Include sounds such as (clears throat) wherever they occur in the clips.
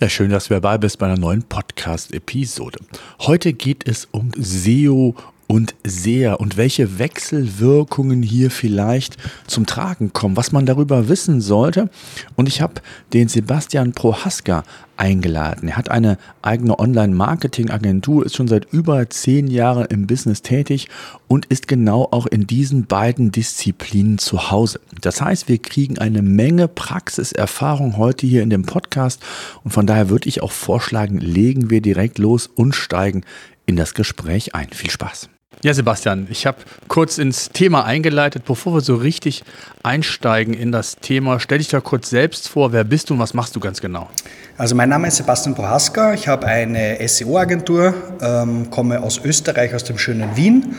Ja, schön, dass du dabei bist bei einer neuen Podcast-Episode. Heute geht es um SEO und SEA und welche Wechselwirkungen hier vielleicht zum Tragen kommen, was man darüber wissen sollte. Und ich habe den Sebastian Prohaska eingeladen. Er hat eine eigene Online-Marketing-Agentur, ist schon seit über zehn Jahren im Business tätig und ist genau auch in diesen beiden Disziplinen zu Hause. Das heißt, wir kriegen eine Menge Praxiserfahrung heute hier in dem Podcast und von daher würde ich auch vorschlagen, legen wir direkt los und steigen in das Gespräch ein. Viel Spaß. Ja, Sebastian, ich habe kurz ins Thema eingeleitet. Bevor wir so richtig einsteigen in das Thema, stell dich da kurz selbst vor. Wer bist du und was machst du ganz genau? Also mein Name ist Sebastian Prohaska. Ich habe eine SEO-Agentur, ähm, komme aus Österreich, aus dem schönen Wien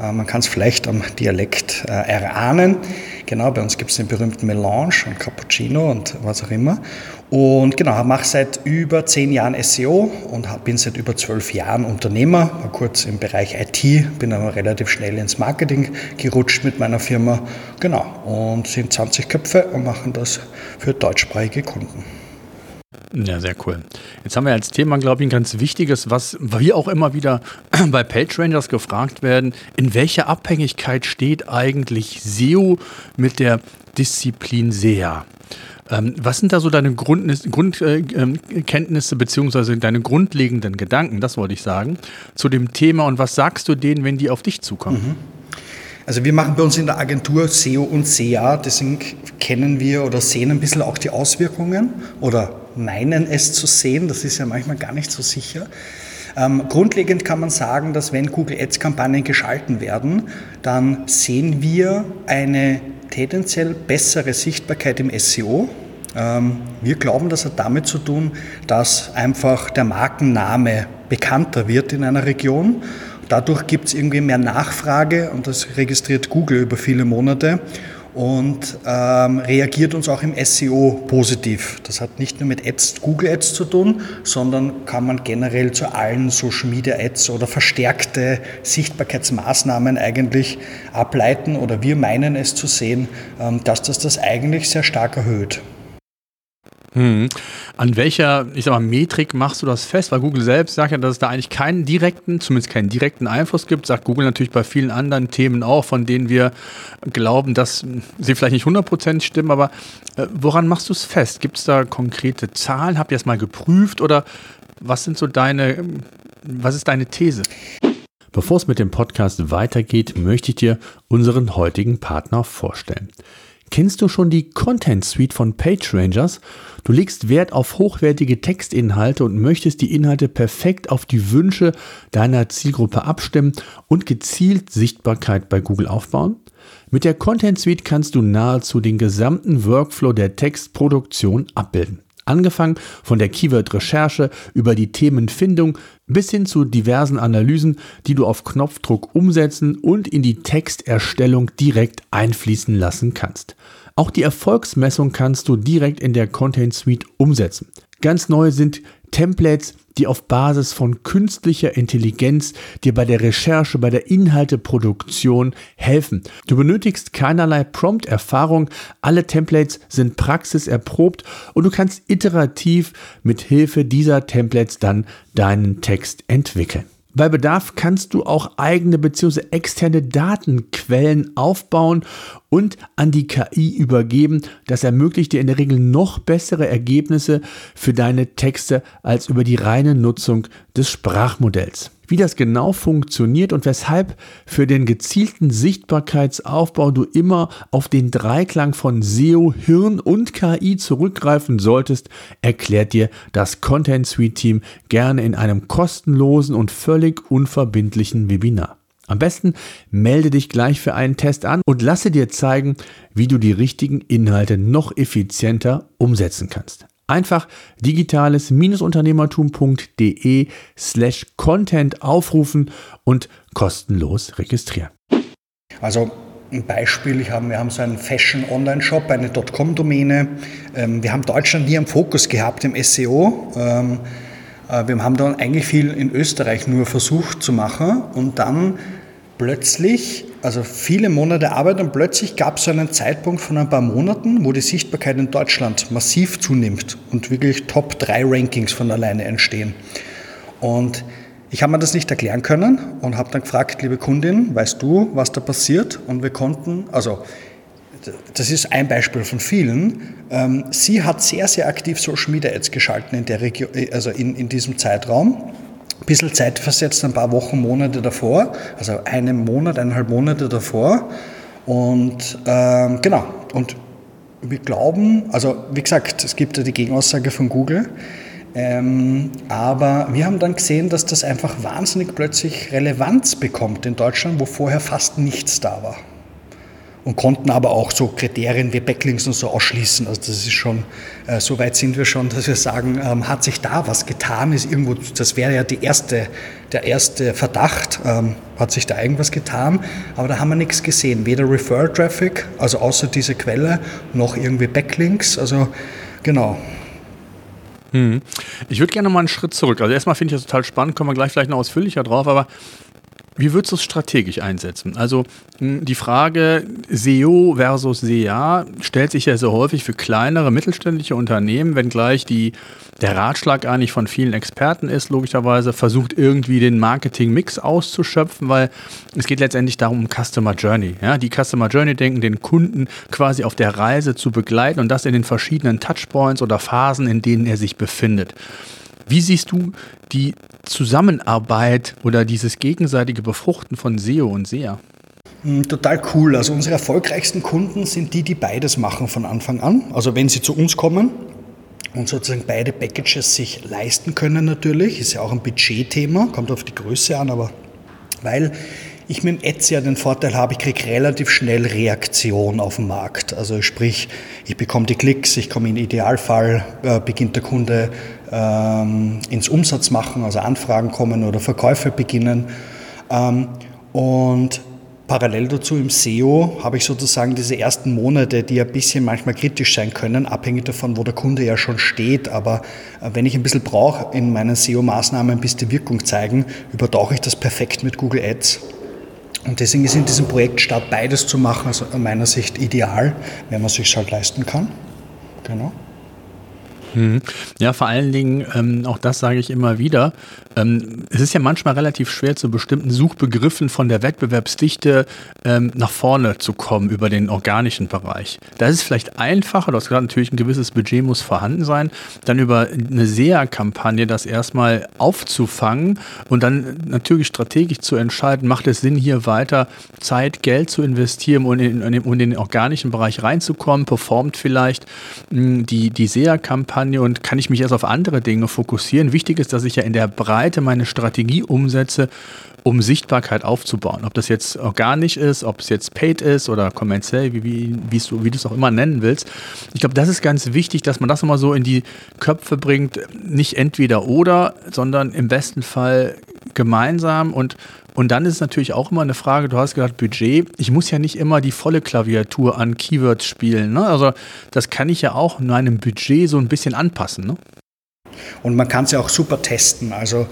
äh, man kann es vielleicht am Dialekt äh, erahnen. Genau, bei uns gibt es den berühmten Melange und Cappuccino und was auch immer. Und genau, mache seit über zehn Jahren SEO und bin seit über zwölf Jahren Unternehmer. War kurz im Bereich IT, bin aber relativ schnell ins Marketing gerutscht mit meiner Firma. Genau, und sind 20 Köpfe und machen das für deutschsprachige Kunden. Ja, sehr cool. Jetzt haben wir als Thema, glaube ich, ein ganz wichtiges, was wir auch immer wieder (clears throat) bei PageRangers gefragt werden. In welcher Abhängigkeit steht eigentlich SEO mit der Disziplin SEA? Ähm, was sind da so deine Grundkenntnisse Grund, äh, beziehungsweise deine grundlegenden Gedanken, das wollte ich sagen, zu dem Thema und was sagst du denen, wenn die auf dich zukommen? Mhm. Also wir machen bei uns in der Agentur SEO und SEA, deswegen kennen wir oder sehen ein bisschen auch die Auswirkungen oder meinen es zu sehen, das ist ja manchmal gar nicht so sicher. Ähm, grundlegend kann man sagen, dass wenn Google Ads-Kampagnen geschalten werden, dann sehen wir eine tendenziell bessere Sichtbarkeit im SEO. Ähm, wir glauben, das hat damit zu tun, dass einfach der Markenname bekannter wird in einer Region Dadurch gibt es irgendwie mehr Nachfrage und das registriert Google über viele Monate und ähm, reagiert uns auch im SEO positiv. Das hat nicht nur mit Ads, Google Ads zu tun, sondern kann man generell zu allen Social Media Ads oder verstärkte Sichtbarkeitsmaßnahmen eigentlich ableiten oder wir meinen es zu sehen, ähm, dass das das eigentlich sehr stark erhöht. Hm. An welcher, ich sag mal, Metrik machst du das fest? Weil Google selbst sagt ja, dass es da eigentlich keinen direkten, zumindest keinen direkten Einfluss gibt. Sagt Google natürlich bei vielen anderen Themen auch, von denen wir glauben, dass sie vielleicht nicht 100% stimmen. Aber äh, woran machst du es fest? Gibt es da konkrete Zahlen? Habt ihr es mal geprüft? Oder was sind so deine, was ist deine These? Bevor es mit dem Podcast weitergeht, möchte ich dir unseren heutigen Partner vorstellen. Kennst du schon die Content Suite von PageRangers? Du legst Wert auf hochwertige Textinhalte und möchtest die Inhalte perfekt auf die Wünsche deiner Zielgruppe abstimmen und gezielt Sichtbarkeit bei Google aufbauen? Mit der Content Suite kannst du nahezu den gesamten Workflow der Textproduktion abbilden. Angefangen von der Keyword-Recherche über die Themenfindung bis hin zu diversen Analysen, die du auf Knopfdruck umsetzen und in die Texterstellung direkt einfließen lassen kannst. Auch die Erfolgsmessung kannst du direkt in der Content Suite umsetzen. Ganz neu sind Templates, die auf Basis von künstlicher Intelligenz dir bei der Recherche, bei der Inhalteproduktion helfen. Du benötigst keinerlei Prompt-Erfahrung, alle Templates sind praxiserprobt und du kannst iterativ mit Hilfe dieser Templates dann deinen Text entwickeln. Bei Bedarf kannst du auch eigene bzw. externe Datenquellen aufbauen und an die KI übergeben. Das ermöglicht dir in der Regel noch bessere Ergebnisse für deine Texte als über die reine Nutzung des Sprachmodells wie das genau funktioniert und weshalb für den gezielten Sichtbarkeitsaufbau du immer auf den Dreiklang von SEO, Hirn und KI zurückgreifen solltest, erklärt dir das Content Suite Team gerne in einem kostenlosen und völlig unverbindlichen Webinar. Am besten melde dich gleich für einen Test an und lasse dir zeigen, wie du die richtigen Inhalte noch effizienter umsetzen kannst. Einfach digitales-unternehmertum.de slash Content aufrufen und kostenlos registrieren. Also ein Beispiel, ich habe, wir haben so einen Fashion-Online-Shop, eine .com-Domäne. Ähm, wir haben Deutschland nie im Fokus gehabt im SEO. Ähm, äh, wir haben dann eigentlich viel in Österreich nur versucht zu machen und dann plötzlich, also viele Monate Arbeit und plötzlich gab es so einen Zeitpunkt von ein paar Monaten, wo die Sichtbarkeit in Deutschland massiv zunimmt und wirklich Top 3 Rankings von alleine entstehen. Und ich habe mir das nicht erklären können und habe dann gefragt, liebe Kundin, weißt du, was da passiert? Und wir konnten, also das ist ein Beispiel von vielen. Ähm, sie hat sehr, sehr aktiv Social Media Ads geschalten in, der Region, also in, in diesem Zeitraum. Ein bisschen Zeit versetzt, ein paar Wochen, Monate davor, also einen Monat, eineinhalb Monate davor. Und ähm, genau, und wir glauben, also wie gesagt, es gibt ja die Gegenaussage von Google, ähm, aber wir haben dann gesehen, dass das einfach wahnsinnig plötzlich Relevanz bekommt in Deutschland, wo vorher fast nichts da war. Und konnten aber auch so Kriterien wie Backlinks und so ausschließen. Also das ist schon, äh, so weit sind wir schon, dass wir sagen, ähm, hat sich da was getan? Ist irgendwo, das wäre ja die erste, der erste Verdacht, ähm, hat sich da irgendwas getan? Aber da haben wir nichts gesehen. Weder Referral Traffic, also außer diese Quelle, noch irgendwie Backlinks. Also genau. Hm. Ich würde gerne mal einen Schritt zurück. Also erstmal finde ich das total spannend, kommen wir gleich vielleicht noch ausführlicher drauf, aber wie würdest du es strategisch einsetzen? Also hm, die Frage SEO versus SEA stellt sich ja sehr häufig für kleinere mittelständische Unternehmen, wenngleich die, der Ratschlag eigentlich von vielen Experten ist, logischerweise versucht irgendwie den Marketing-Mix auszuschöpfen, weil es geht letztendlich darum, Customer Journey. Ja? Die Customer Journey denken, den Kunden quasi auf der Reise zu begleiten und das in den verschiedenen Touchpoints oder Phasen, in denen er sich befindet. Wie siehst du die Zusammenarbeit oder dieses gegenseitige Befruchten von SEO und SEA? Hm, total cool. Also unsere erfolgreichsten Kunden sind die, die beides machen von Anfang an. Also wenn sie zu uns kommen und sozusagen beide Packages sich leisten können natürlich, ist ja auch ein Budgetthema, kommt auf die Größe an, aber weil ich mit dem Etsy ja den Vorteil habe, ich kriege relativ schnell Reaktion auf den Markt. Also sprich, ich bekomme die Klicks, ich komme im Idealfall, äh, beginnt der Kunde ähm, ins Umsatz machen, also Anfragen kommen oder Verkäufe beginnen. Ähm, und parallel dazu im SEO habe ich sozusagen diese ersten Monate, die ein bisschen manchmal kritisch sein können, abhängig davon, wo der Kunde ja schon steht. Aber äh, wenn ich ein bisschen brauche in meinen SEO-Maßnahmen, bis die Wirkung zeigen, übertauche ich das perfekt mit Google Ads. Und deswegen ist in diesem Projektstart beides zu machen, also aus meiner Sicht ideal, wenn man es sich halt leisten kann. Genau. Mhm. Ja, vor allen Dingen, ähm, auch das sage ich immer wieder, ähm, es ist ja manchmal relativ schwer, zu bestimmten Suchbegriffen von der Wettbewerbsdichte ähm, nach vorne zu kommen über den organischen Bereich. Da ist es vielleicht einfacher, du hast gerade natürlich ein gewisses Budget muss vorhanden sein, dann über eine SEA-Kampagne das erstmal aufzufangen und dann natürlich strategisch zu entscheiden, macht es Sinn, hier weiter Zeit, Geld zu investieren, um in, in, in den organischen Bereich reinzukommen, performt vielleicht mh, die, die SEA-Kampagne Kampagne und kann ich mich erst auf andere Dinge fokussieren. Wichtig ist, dass ich ja in der Breite meine Strategie umsetze, um Sichtbarkeit aufzubauen. Ob das jetzt organisch ist, ob es jetzt paid ist oder kommerziell, wie, wie, du, wie du es auch immer nennen willst. Ich glaube, das ist ganz wichtig, dass man das immer so in die Köpfe bringt. Nicht entweder oder, sondern im besten Fall gemeinsam und und dann ist es natürlich auch immer eine Frage, du hast gesagt Budget, ich muss ja nicht immer die volle Klaviatur an Keywords spielen. Ne? Also das kann ich ja auch in einem Budget so ein bisschen anpassen. Ne? Und man kann es ja auch super testen. Also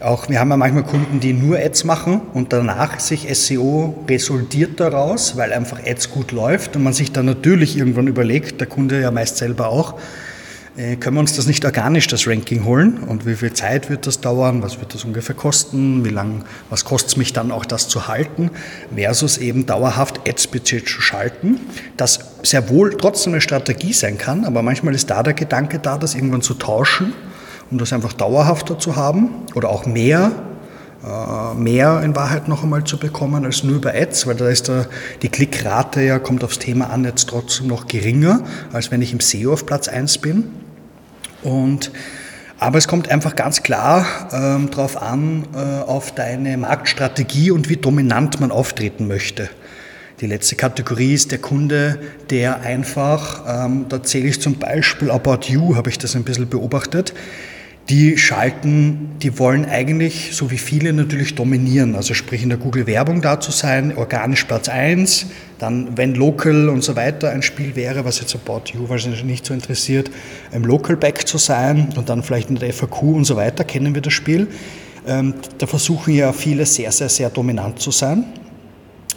auch, wir haben ja manchmal Kunden, die nur Ads machen und danach sich SEO resultiert daraus, weil einfach Ads gut läuft und man sich dann natürlich irgendwann überlegt, der Kunde ja meist selber auch, können wir uns das nicht organisch, das Ranking holen? Und wie viel Zeit wird das dauern? Was wird das ungefähr kosten? Wie lang, was kostet es mich dann auch, das zu halten? Versus eben dauerhaft Ads-Budget zu schalten, das sehr wohl trotzdem eine Strategie sein kann, aber manchmal ist da der Gedanke da, das irgendwann zu tauschen, um das einfach dauerhafter zu haben oder auch mehr äh, mehr in Wahrheit noch einmal zu bekommen als nur über Ads, weil da ist der, die Klickrate ja, kommt aufs Thema an, jetzt trotzdem noch geringer, als wenn ich im SEO auf Platz 1 bin. Und, aber es kommt einfach ganz klar ähm, darauf an, äh, auf deine Marktstrategie und wie dominant man auftreten möchte. Die letzte Kategorie ist der Kunde, der einfach, ähm, da zähle ich zum Beispiel About You, habe ich das ein bisschen beobachtet, die schalten, die wollen eigentlich, so wie viele natürlich, dominieren. Also sprich in der Google-Werbung da zu sein, organisch Platz 1, dann wenn Local und so weiter ein Spiel wäre, was jetzt About You wahrscheinlich nicht so interessiert, im Local Back zu sein und dann vielleicht in der FAQ und so weiter, kennen wir das Spiel. Ähm, da versuchen ja viele sehr, sehr, sehr dominant zu sein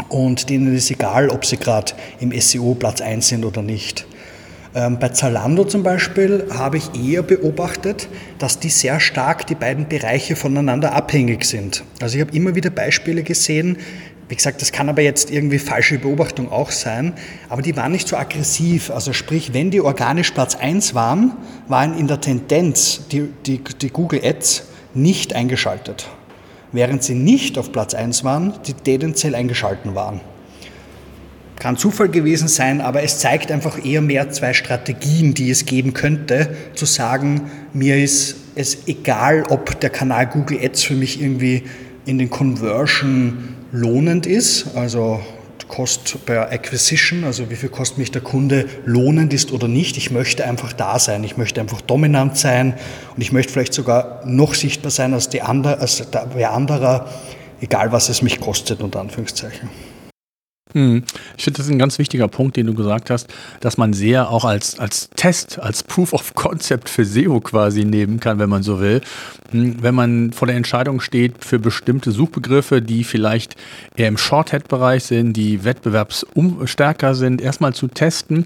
und denen ist egal, ob sie gerade im SEO Platz 1 sind oder nicht. Ähm, bei Zalando zum Beispiel habe ich eher beobachtet, dass die sehr stark die beiden Bereiche voneinander abhängig sind. Also ich habe immer wieder Beispiele gesehen, wie gesagt, das kann aber jetzt irgendwie falsche Beobachtung auch sein, aber die waren nicht so aggressiv. Also sprich, wenn die organisch Platz 1 waren, waren in der Tendenz die, die, die Google Ads nicht eingeschaltet, während sie nicht auf Platz 1 waren, die tendenziell eingeschalten waren kann Zufall gewesen sein, aber es zeigt einfach eher mehr zwei Strategien, die es geben könnte, zu sagen, mir ist es egal, ob der Kanal Google Ads für mich irgendwie in den Conversion lohnend ist, also Cost per Acquisition, also wie viel kostet mich der Kunde lohnend ist oder nicht. Ich möchte einfach da sein, ich möchte einfach dominant sein und ich möchte vielleicht sogar noch sichtbar sein als, die andere, als der anderer, egal was es mich kostet, unter Anführungszeichen. Hm. Ich finde, das ist ein ganz wichtiger Punkt, den du gesagt hast, dass man sehr auch als, als Test, als Proof of Concept für SEO quasi nehmen kann, wenn man so will. Hm, wenn man vor der Entscheidung steht für bestimmte Suchbegriffe, die vielleicht eher im Shorthead-Bereich sind, die wettbewerbsstärker sind, erstmal zu testen,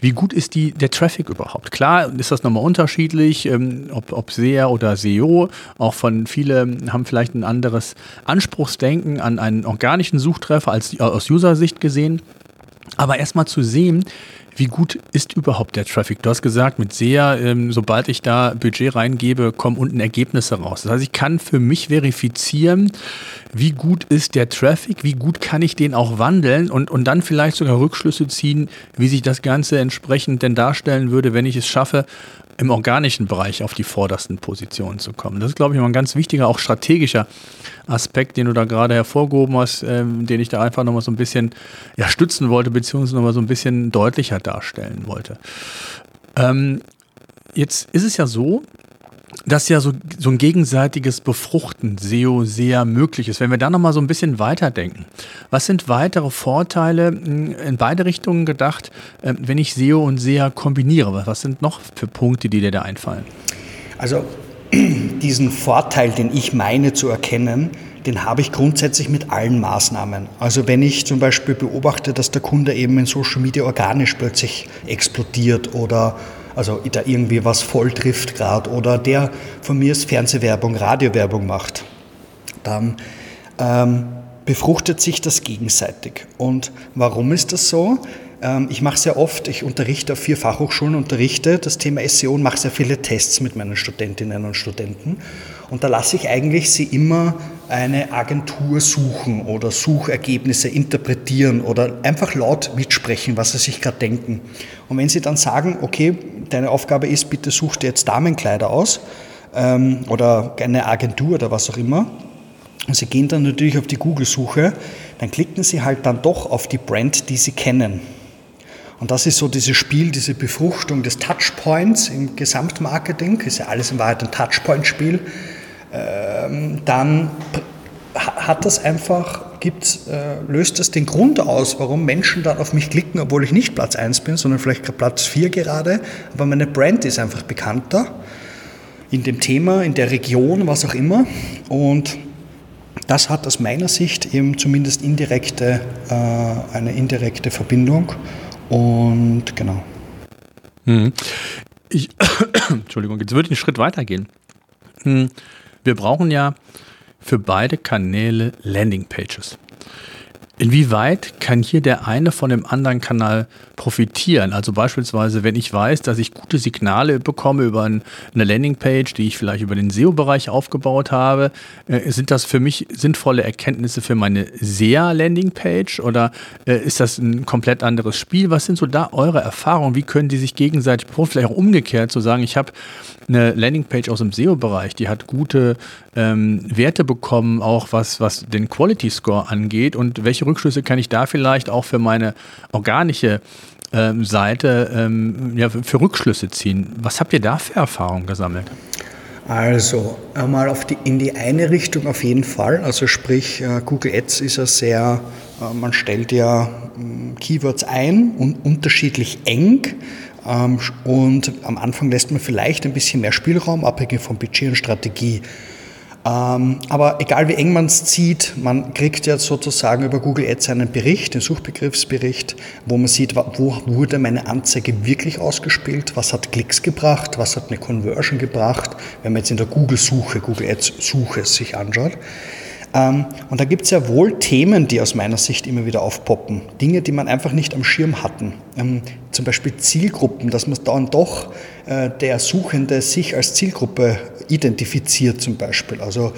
wie gut ist die, der Traffic überhaupt? Klar ist das nochmal unterschiedlich, ähm, ob, ob SEA oder SEO. Auch von viele haben vielleicht ein anderes Anspruchsdenken an einen organischen Suchtreffer als aus User-Sicht Sicht gesehen. Aber erstmal zu sehen, wie gut ist überhaupt der Traffic? Du hast gesagt, mit SEA, ähm, sobald ich da Budget reingebe, kommen unten Ergebnisse raus. Das heißt, ich kann für mich verifizieren, wie gut ist der Traffic, wie gut kann ich den auch wandeln und, und dann vielleicht sogar Rückschlüsse ziehen, wie sich das Ganze entsprechend denn darstellen würde, wenn ich es schaffe, im organischen Bereich auf die vordersten Positionen zu kommen. Das ist, glaube ich, mal ein ganz wichtiger, auch strategischer Aspekt, den du da gerade hervorgehoben hast, ähm, den ich da einfach nochmal so ein bisschen ja, stützen wollte, beziehungsweise nochmal so ein bisschen deutlicher darstellen wollte. Ähm, jetzt ist es ja so, dass ja so, so ein gegenseitiges Befruchten SEO sehr möglich ist. Wenn wir da nochmal so ein bisschen weiterdenken, was sind weitere Vorteile hm, in beide Richtungen gedacht, ähm, wenn ich SEO und SEA kombiniere? Was sind noch für Punkte, die dir da einfallen? Also (clears throat) diesen Vorteil, den ich meine zu erkennen, den habe ich grundsätzlich mit allen Maßnahmen. Also wenn ich zum Beispiel beobachte, dass der Kunde eben in Social Media organisch plötzlich explodiert oder also da irgendwie was voll trifft gerade oder der von mir ist Fernsehwerbung, Radiowerbung macht, dann ähm, befruchtet sich das gegenseitig. Und warum ist das so? Ähm, ich mache sehr oft, ich unterrichte auf vier Fachhochschulen, unterrichte das Thema SEO und mache sehr viele Tests mit meinen Studentinnen und Studenten. Und da lasse ich eigentlich sie immer eine Agentur suchen oder Suchergebnisse interpretieren oder einfach laut mitsprechen, was sie sich gerade denken. Und wenn sie dann sagen, okay, deine Aufgabe ist, bitte such dir jetzt Damenkleider aus ähm, oder eine Agentur oder was auch immer, und sie gehen dann natürlich auf die Google-Suche, dann klicken sie halt dann doch auf die Brand, die sie kennen. Und das ist so dieses Spiel, diese Befruchtung des Touchpoints im Gesamtmarketing, ist ja alles in Wahrheit ein Touchpoint-Spiel dann hat das einfach, gibt's, äh, löst das den Grund aus, warum Menschen dann auf mich klicken, obwohl ich nicht Platz 1 bin, sondern vielleicht Platz 4 gerade, aber meine Brand ist einfach bekannter in dem Thema, in der Region, was auch immer. Und das hat aus meiner Sicht eben zumindest indirekte, äh, eine indirekte Verbindung. Und genau. Hm. Ich, (coughs) Entschuldigung, jetzt würde ich einen Schritt weitergehen. Hm. Wir brauchen ja für beide Kanäle Landingpages. Inwieweit kann hier der eine von dem anderen Kanal profitieren? Also beispielsweise, wenn ich weiß, dass ich gute Signale bekomme über eine Landingpage, die ich vielleicht über den SEO-Bereich aufgebaut habe, äh, sind das für mich sinnvolle Erkenntnisse für meine SEA-Landingpage oder äh, ist das ein komplett anderes Spiel? Was sind so da eure Erfahrungen? Wie können die sich gegenseitig, vielleicht auch umgekehrt zu sagen, ich habe eine Landingpage aus dem SEO-Bereich, die hat gute ähm, Werte bekommen, auch was, was den Quality Score angeht und welche Rückschlüsse kann ich da vielleicht auch für meine organische ähm, Seite ähm, ja, für Rückschlüsse ziehen? Was habt ihr da für Erfahrungen gesammelt? Also einmal die, in die eine Richtung auf jeden Fall. Also sprich, äh, Google Ads ist ja sehr, äh, man stellt ja mm, Keywords ein und unterschiedlich eng. Ähm, und am Anfang lässt man vielleicht ein bisschen mehr Spielraum, abhängig vom Budget und Strategie. Ähm, aber egal wie eng man es zieht, man kriegt ja sozusagen über Google Ads einen Bericht, den Suchbegriffsbericht, wo man sieht, wo wurde meine Anzeige wirklich ausgespielt, was hat Klicks gebracht, was hat eine Conversion gebracht, wenn man jetzt in der Google-Suche, Google Ads-Suche sich anschaut. Ähm, und da gibt es ja wohl Themen, die aus meiner Sicht immer wieder aufpoppen. Dinge, die man einfach nicht am Schirm hatten. Ähm, zum Beispiel Zielgruppen, dass man dann doch äh, der Suchende sich als Zielgruppe identifiziert zum Beispiel. Also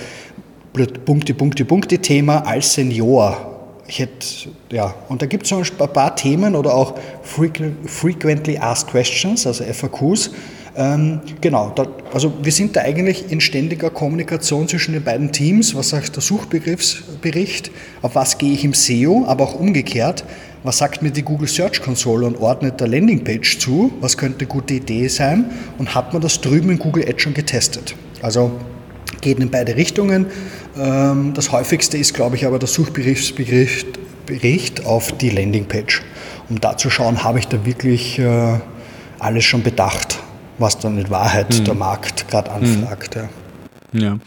Punkte, Punkte, Punkte Thema als Senior. Ich hätte, ja, und da gibt es so ein paar Themen oder auch Frequently Asked Questions, also FAQs, ähm, genau, da, also wir sind da eigentlich in ständiger Kommunikation zwischen den beiden Teams. Was sagt der Suchbegriffsbericht? Auf was gehe ich im SEO? Aber auch umgekehrt, was sagt mir die Google Search Console und ordnet der Landingpage zu? Was könnte eine gute Idee sein? Und hat man das drüben in Google Ads schon getestet? Also geht in beide Richtungen. Ähm, das häufigste ist, glaube ich, aber der Suchbericht auf die Landingpage, um da zu schauen, habe ich da wirklich äh, alles schon bedacht was dann in Wahrheit hm. der Markt gerade anfragt. Hm. Ja. ja.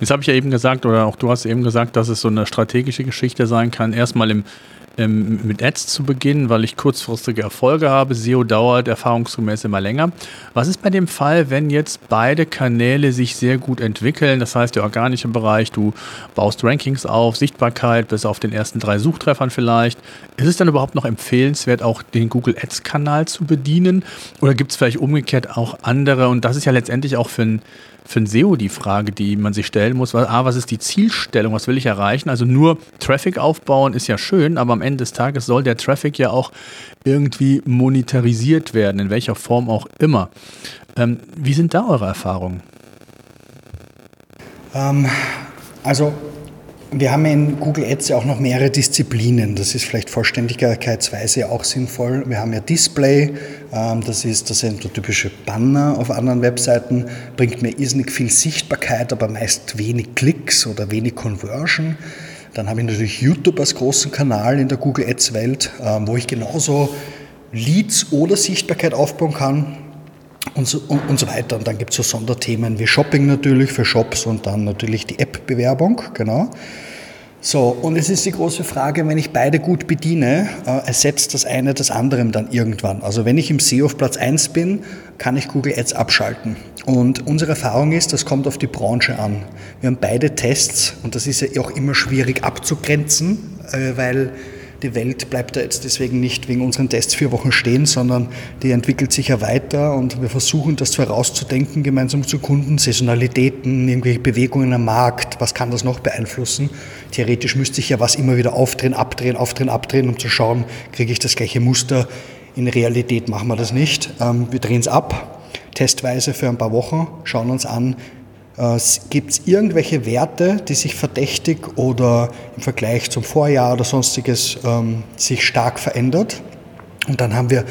Jetzt habe ich ja eben gesagt, oder auch du hast eben gesagt, dass es so eine strategische Geschichte sein kann. Erstmal im ähm, mit Ads zu beginnen, weil ich kurzfristige Erfolge habe. SEO dauert erfahrungsgemäß immer länger. Was ist bei dem Fall, wenn jetzt beide Kanäle sich sehr gut entwickeln? Das heißt, der organische Bereich, du baust Rankings auf, Sichtbarkeit bis auf den ersten drei Suchtreffern vielleicht. Ist es dann überhaupt noch empfehlenswert, auch den Google Ads-Kanal zu bedienen? Oder gibt es vielleicht umgekehrt auch andere? Und das ist ja letztendlich auch für ein für ein SEO die Frage, die man sich stellen muss. A, was ist die Zielstellung? Was will ich erreichen? Also nur Traffic aufbauen ist ja schön, aber am Ende des Tages soll der Traffic ja auch irgendwie monetarisiert werden, in welcher Form auch immer. Ähm, wie sind da eure Erfahrungen? Ähm, also wir haben in Google Ads ja auch noch mehrere Disziplinen. Das ist vielleicht vollständigkeitsweise auch sinnvoll. Wir haben ja Display, ähm, das ist, das sind so typische Banner auf anderen Webseiten, bringt mir irrsinnig viel Sichtbarkeit, aber meist wenig Klicks oder wenig Conversion. Dann habe ich natürlich YouTube als großen Kanal in der Google Ads Welt, ähm, wo ich genauso Leads oder Sichtbarkeit aufbauen kann und so, und, und so weiter. Und dann gibt es so Sonderthemen wie Shopping natürlich für Shops und dann natürlich die App-Bewerbung, genau. So, und es ist die große Frage, wenn ich beide gut bediene, äh, ersetzt das eine das andere dann irgendwann. Also wenn ich im SEO auf Platz 1 bin, kann ich Google Ads abschalten. Und unsere Erfahrung ist, das kommt auf die Branche an. Wir haben beide Tests und das ist ja auch immer schwierig abzugrenzen, äh, weil die Welt bleibt da jetzt deswegen nicht wegen unseren Tests vier Wochen stehen, sondern die entwickelt sich ja weiter und wir versuchen das zwar gemeinsam zu Kunden, Saisonalitäten, irgendwelche Bewegungen am Markt, was kann das noch beeinflussen. Theoretisch müsste ich ja was immer wieder aufdrehen, abdrehen, aufdrehen, abdrehen, um zu schauen, kriege ich das gleiche Muster. In Realität machen wir das nicht. Ähm, wir drehen es ab, testweise für ein paar Wochen, schauen uns an, Gibt es irgendwelche Werte, die sich verdächtig oder im Vergleich zum Vorjahr oder sonstiges ähm, sich stark verändert? Und dann haben wir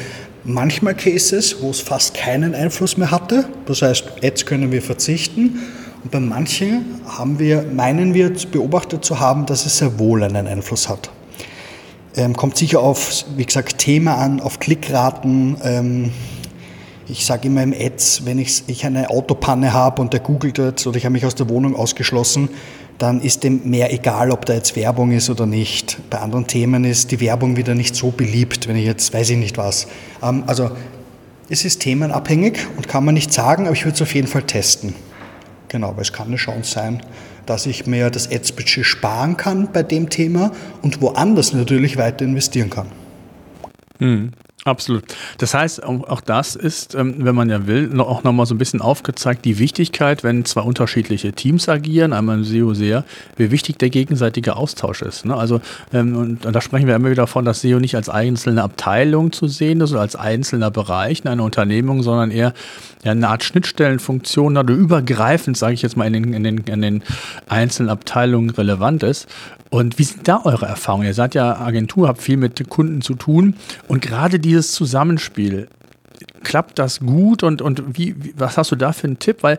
manchmal Cases, wo es fast keinen Einfluss mehr hatte. Das heißt, jetzt können wir verzichten. Und bei manchen haben wir, meinen wir beobachtet zu haben, dass es sehr wohl einen Einfluss hat. Ähm, kommt sicher auf, wie gesagt, Thema an, auf Klickraten, ähm, ich sage immer im Ads, wenn ich, ich eine Autopanne habe und der googelt jetzt oder ich habe mich aus der Wohnung ausgeschlossen, dann ist dem mehr egal, ob da jetzt Werbung ist oder nicht. Bei anderen Themen ist die Werbung wieder nicht so beliebt, wenn ich jetzt, weiß ich nicht was. Ähm, also es ist themenabhängig und kann man nicht sagen, aber ich würde es auf jeden Fall testen. Genau, weil es kann eine Chance sein, dass ich mir das Ads-Budget sparen kann bei dem Thema und woanders natürlich weiter investieren kann. Hm. Absolut. Das heißt, auch das ist, ähm, wenn man ja will, auch nochmal so ein bisschen aufgezeigt, die Wichtigkeit, wenn zwei unterschiedliche Teams agieren, einmal im SEO sehr, wie wichtig der gegenseitige Austausch ist. Ne? Also, ähm, und da sprechen wir immer wieder davon, dass SEO nicht als einzelne Abteilung zu sehen ist oder als einzelner Bereich in einer Unternehmung, sondern eher eine Art Schnittstellenfunktion oder übergreifend, sage ich jetzt mal, in den, in, den, in den einzelnen Abteilungen relevant ist. Und wie sind da eure Erfahrungen? Ihr seid ja Agentur, habt viel mit Kunden zu tun und gerade dieses Zusammenspiel, klappt das gut und, und wie, was hast du da für einen Tipp? Weil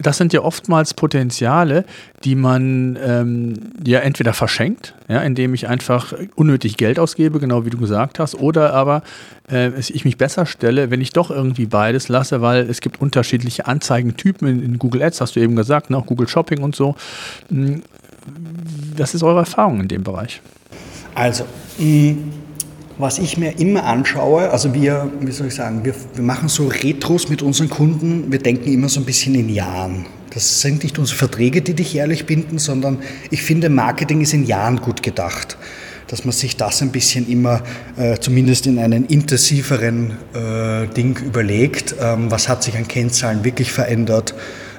das sind ja oftmals Potenziale, die man ähm, ja entweder verschenkt, ja, indem ich einfach unnötig Geld ausgebe, genau wie du gesagt hast, oder aber äh, ich mich besser stelle, wenn ich doch irgendwie beides lasse, weil es gibt unterschiedliche Anzeigentypen in, in Google Ads, hast du eben gesagt, ne, auch Google Shopping und so. Was ist eure Erfahrung in dem Bereich? Also, was ich mir immer anschaue, also wir, wie soll ich sagen, wir, wir machen so Retros mit unseren Kunden, wir denken immer so ein bisschen in Jahren. Das sind nicht unsere Verträge, die dich jährlich binden, sondern ich finde, Marketing ist in Jahren gut gedacht. Dass man sich das ein bisschen immer, äh, zumindest in einem intensiveren äh, Ding überlegt, ähm, was hat sich an Kennzahlen wirklich verändert,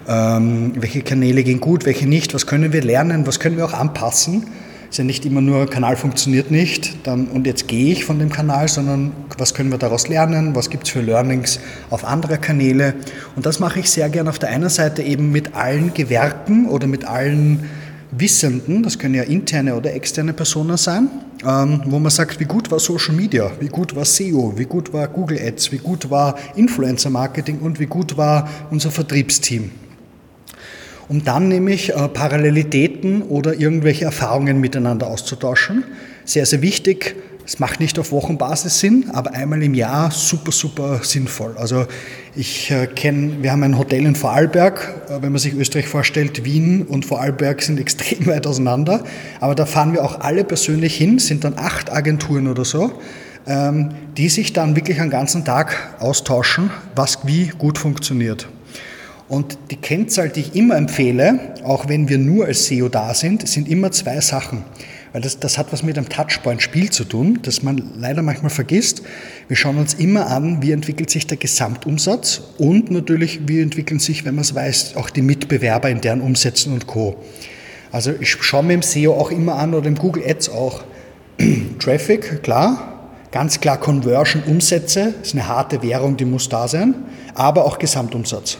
ähm, welche Kanäle gehen gut, welche nicht, was können wir lernen, was können wir auch anpassen. Es ist ja nicht immer nur, Kanal funktioniert nicht dann, und jetzt gehe ich von dem Kanal, sondern was können wir daraus lernen, was gibt es für Learnings auf andere Kanäle. Und das mache ich sehr gern auf der einen Seite eben mit allen Gewerken oder mit allen Wissenden, das können ja interne oder externe Personen sein, ähm, wo man sagt, wie gut war Social Media, wie gut war SEO, wie gut war Google Ads, wie gut war Influencer Marketing und wie gut war unser Vertriebsteam um dann nämlich äh, Parallelitäten oder irgendwelche Erfahrungen miteinander auszutauschen. Sehr, sehr wichtig. Es macht nicht auf Wochenbasis Sinn, aber einmal im Jahr super, super sinnvoll. Also ich äh, kenne, wir haben ein Hotel in Vorarlberg. Äh, wenn man sich Österreich vorstellt, Wien und Vorarlberg sind (laughs) extrem weit auseinander. Aber da fahren wir auch alle persönlich hin, sind dann acht Agenturen oder so, ähm, die sich dann wirklich einen ganzen Tag austauschen, was wie gut funktioniert. Und die Kennzahl, die ich immer empfehle, auch wenn wir nur als SEO da sind, sind immer zwei Sachen. Weil das, das hat was mit einem Touchpoint-Spiel zu tun, das man leider manchmal vergisst. Wir schauen uns immer an, wie entwickelt sich der Gesamtumsatz und natürlich, wie entwickeln sich, wenn man es weiß, auch die Mitbewerber in deren Umsätzen und Co. Also ich schaue mir im SEO auch immer an oder im Google Ads auch. (clears throat) Traffic, klar, ganz klar Conversion, Umsätze, ist eine harte Währung, die muss da sein, aber auch Gesamtumsatz.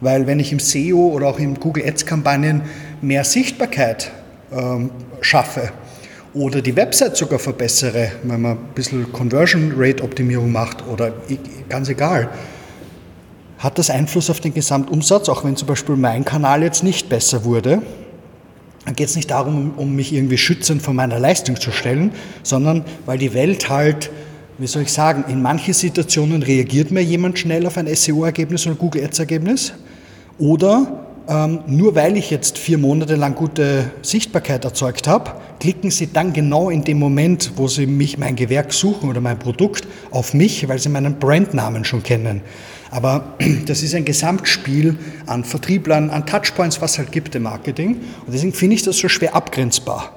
Weil wenn ich im SEO oder auch im Google Ads-Kampagnen mehr Sichtbarkeit ähm, schaffe oder die Website sogar verbessere, wenn man ein bisschen Conversion Rate Optimierung macht oder ganz egal, hat das Einfluss auf den Gesamtumsatz, auch wenn zum Beispiel mein Kanal jetzt nicht besser wurde. Dann geht es nicht darum, um mich irgendwie schützend von meiner Leistung zu stellen, sondern weil die Welt halt wie soll ich sagen, in manchen Situationen reagiert mir jemand schnell auf ein SEO-Ergebnis oder Google Ads-Ergebnis. Oder ähm, nur weil ich jetzt vier Monate lang gute Sichtbarkeit erzeugt habe, klicken Sie dann genau in dem Moment, wo Sie mich, mein Gewerk suchen oder mein Produkt, auf mich, weil Sie meinen Brandnamen schon kennen. Aber (clears throat) das ist ein Gesamtspiel an Vertrieblern, an Touchpoints, was halt gibt im Marketing. Und deswegen finde ich das so schwer abgrenzbar.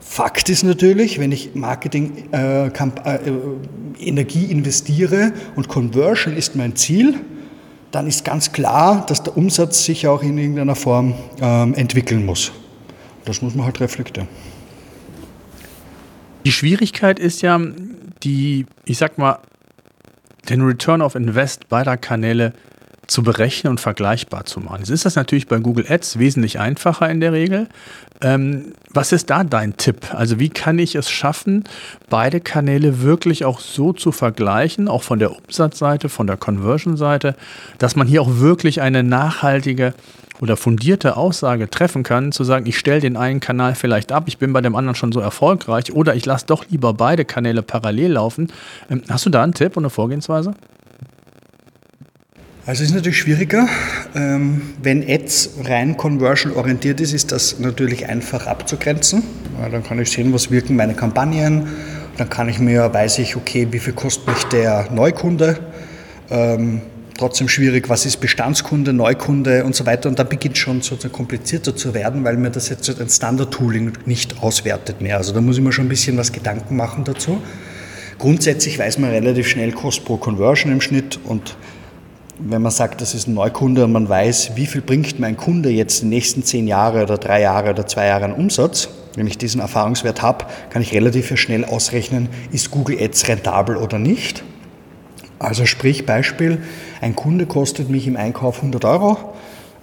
Fakt ist natürlich, wenn ich Marketing äh, äh, Energie investiere und Conversion ist mein Ziel, dann ist ganz klar, dass der Umsatz sich auch in irgendeiner Form ähm, entwickeln muss. Das muss man halt reflektieren. Die Schwierigkeit ist ja, die, ich sag mal, den Return of Invest beider Kanäle zu berechnen und vergleichbar zu machen. Jetzt ist das natürlich bei Google Ads wesentlich einfacher in der Regel. Ähm, was ist da dein Tipp? Also wie kann ich es schaffen, beide Kanäle wirklich auch so zu vergleichen, auch von der Umsatzseite, von der Conversion-Seite, dass man hier auch wirklich eine nachhaltige oder fundierte Aussage treffen kann, zu sagen, ich stelle den einen Kanal vielleicht ab, ich bin bei dem anderen schon so erfolgreich oder ich lasse doch lieber beide Kanäle parallel laufen. Ähm, hast du da einen Tipp und eine Vorgehensweise? Also es ist natürlich schwieriger. Ähm, wenn Ads rein conversion-orientiert ist, ist das natürlich einfach abzugrenzen. Dann kann ich sehen, was wirken meine Kampagnen. Dann kann ich mir, weiß ich, okay, wie viel kostet mich der Neukunde. Ähm, trotzdem schwierig, was ist Bestandskunde, Neukunde und so weiter. Und da beginnt schon sozusagen komplizierter zu werden, weil mir das jetzt ein Standard-Tooling nicht auswertet mehr. Also da muss ich mir schon ein bisschen was Gedanken machen dazu. Grundsätzlich weiß man relativ schnell Kost pro Conversion im Schnitt und wenn man sagt, das ist ein Neukunde und man weiß, wie viel bringt mein Kunde jetzt die nächsten zehn Jahre oder drei Jahre oder zwei Jahre an Umsatz, wenn ich diesen Erfahrungswert habe, kann ich relativ schnell ausrechnen, ist Google Ads rentabel oder nicht. Also sprich Beispiel, ein Kunde kostet mich im Einkauf 100 Euro,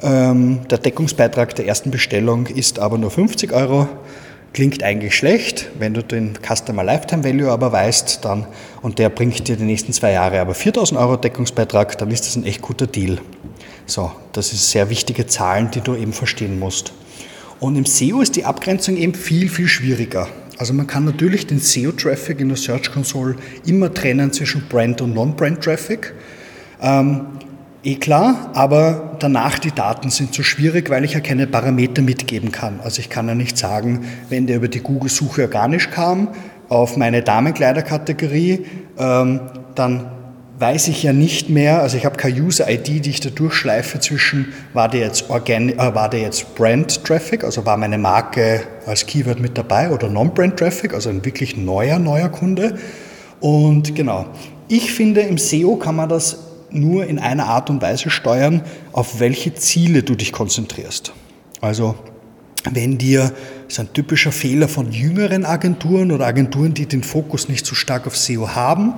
ähm, der Deckungsbeitrag der ersten Bestellung ist aber nur 50 Euro. Klingt eigentlich schlecht, wenn du den Customer Lifetime Value aber weißt, dann, und der bringt dir die nächsten zwei Jahre aber 4000 Euro Deckungsbeitrag, dann ist das ein echt guter Deal. So, das sind sehr wichtige Zahlen, die du eben verstehen musst. Und im SEO ist die Abgrenzung eben viel, viel schwieriger. Also man kann natürlich den SEO-Traffic in der Search Console immer trennen zwischen Brand und Non-Brand-Traffic. Ähm, Eh klar, aber danach die Daten sind so schwierig, weil ich ja keine Parameter mitgeben kann. Also ich kann ja nicht sagen, wenn der über die Google-Suche organisch kam auf meine Damenkleiderkategorie, ähm, dann weiß ich ja nicht mehr, also ich habe keine User-ID, die ich da durchschleife zwischen, war der jetzt, äh, war der jetzt Brand-Traffic, also war meine Marke als Keyword mit dabei oder Non-Brand-Traffic, also ein wirklich neuer, neuer Kunde. Und genau, ich finde, im SEO kann man das nur in einer Art und Weise steuern, auf welche Ziele du dich konzentrierst. Also wenn dir, das ist ein typischer Fehler von jüngeren Agenturen oder Agenturen, die den Fokus nicht so stark auf SEO haben,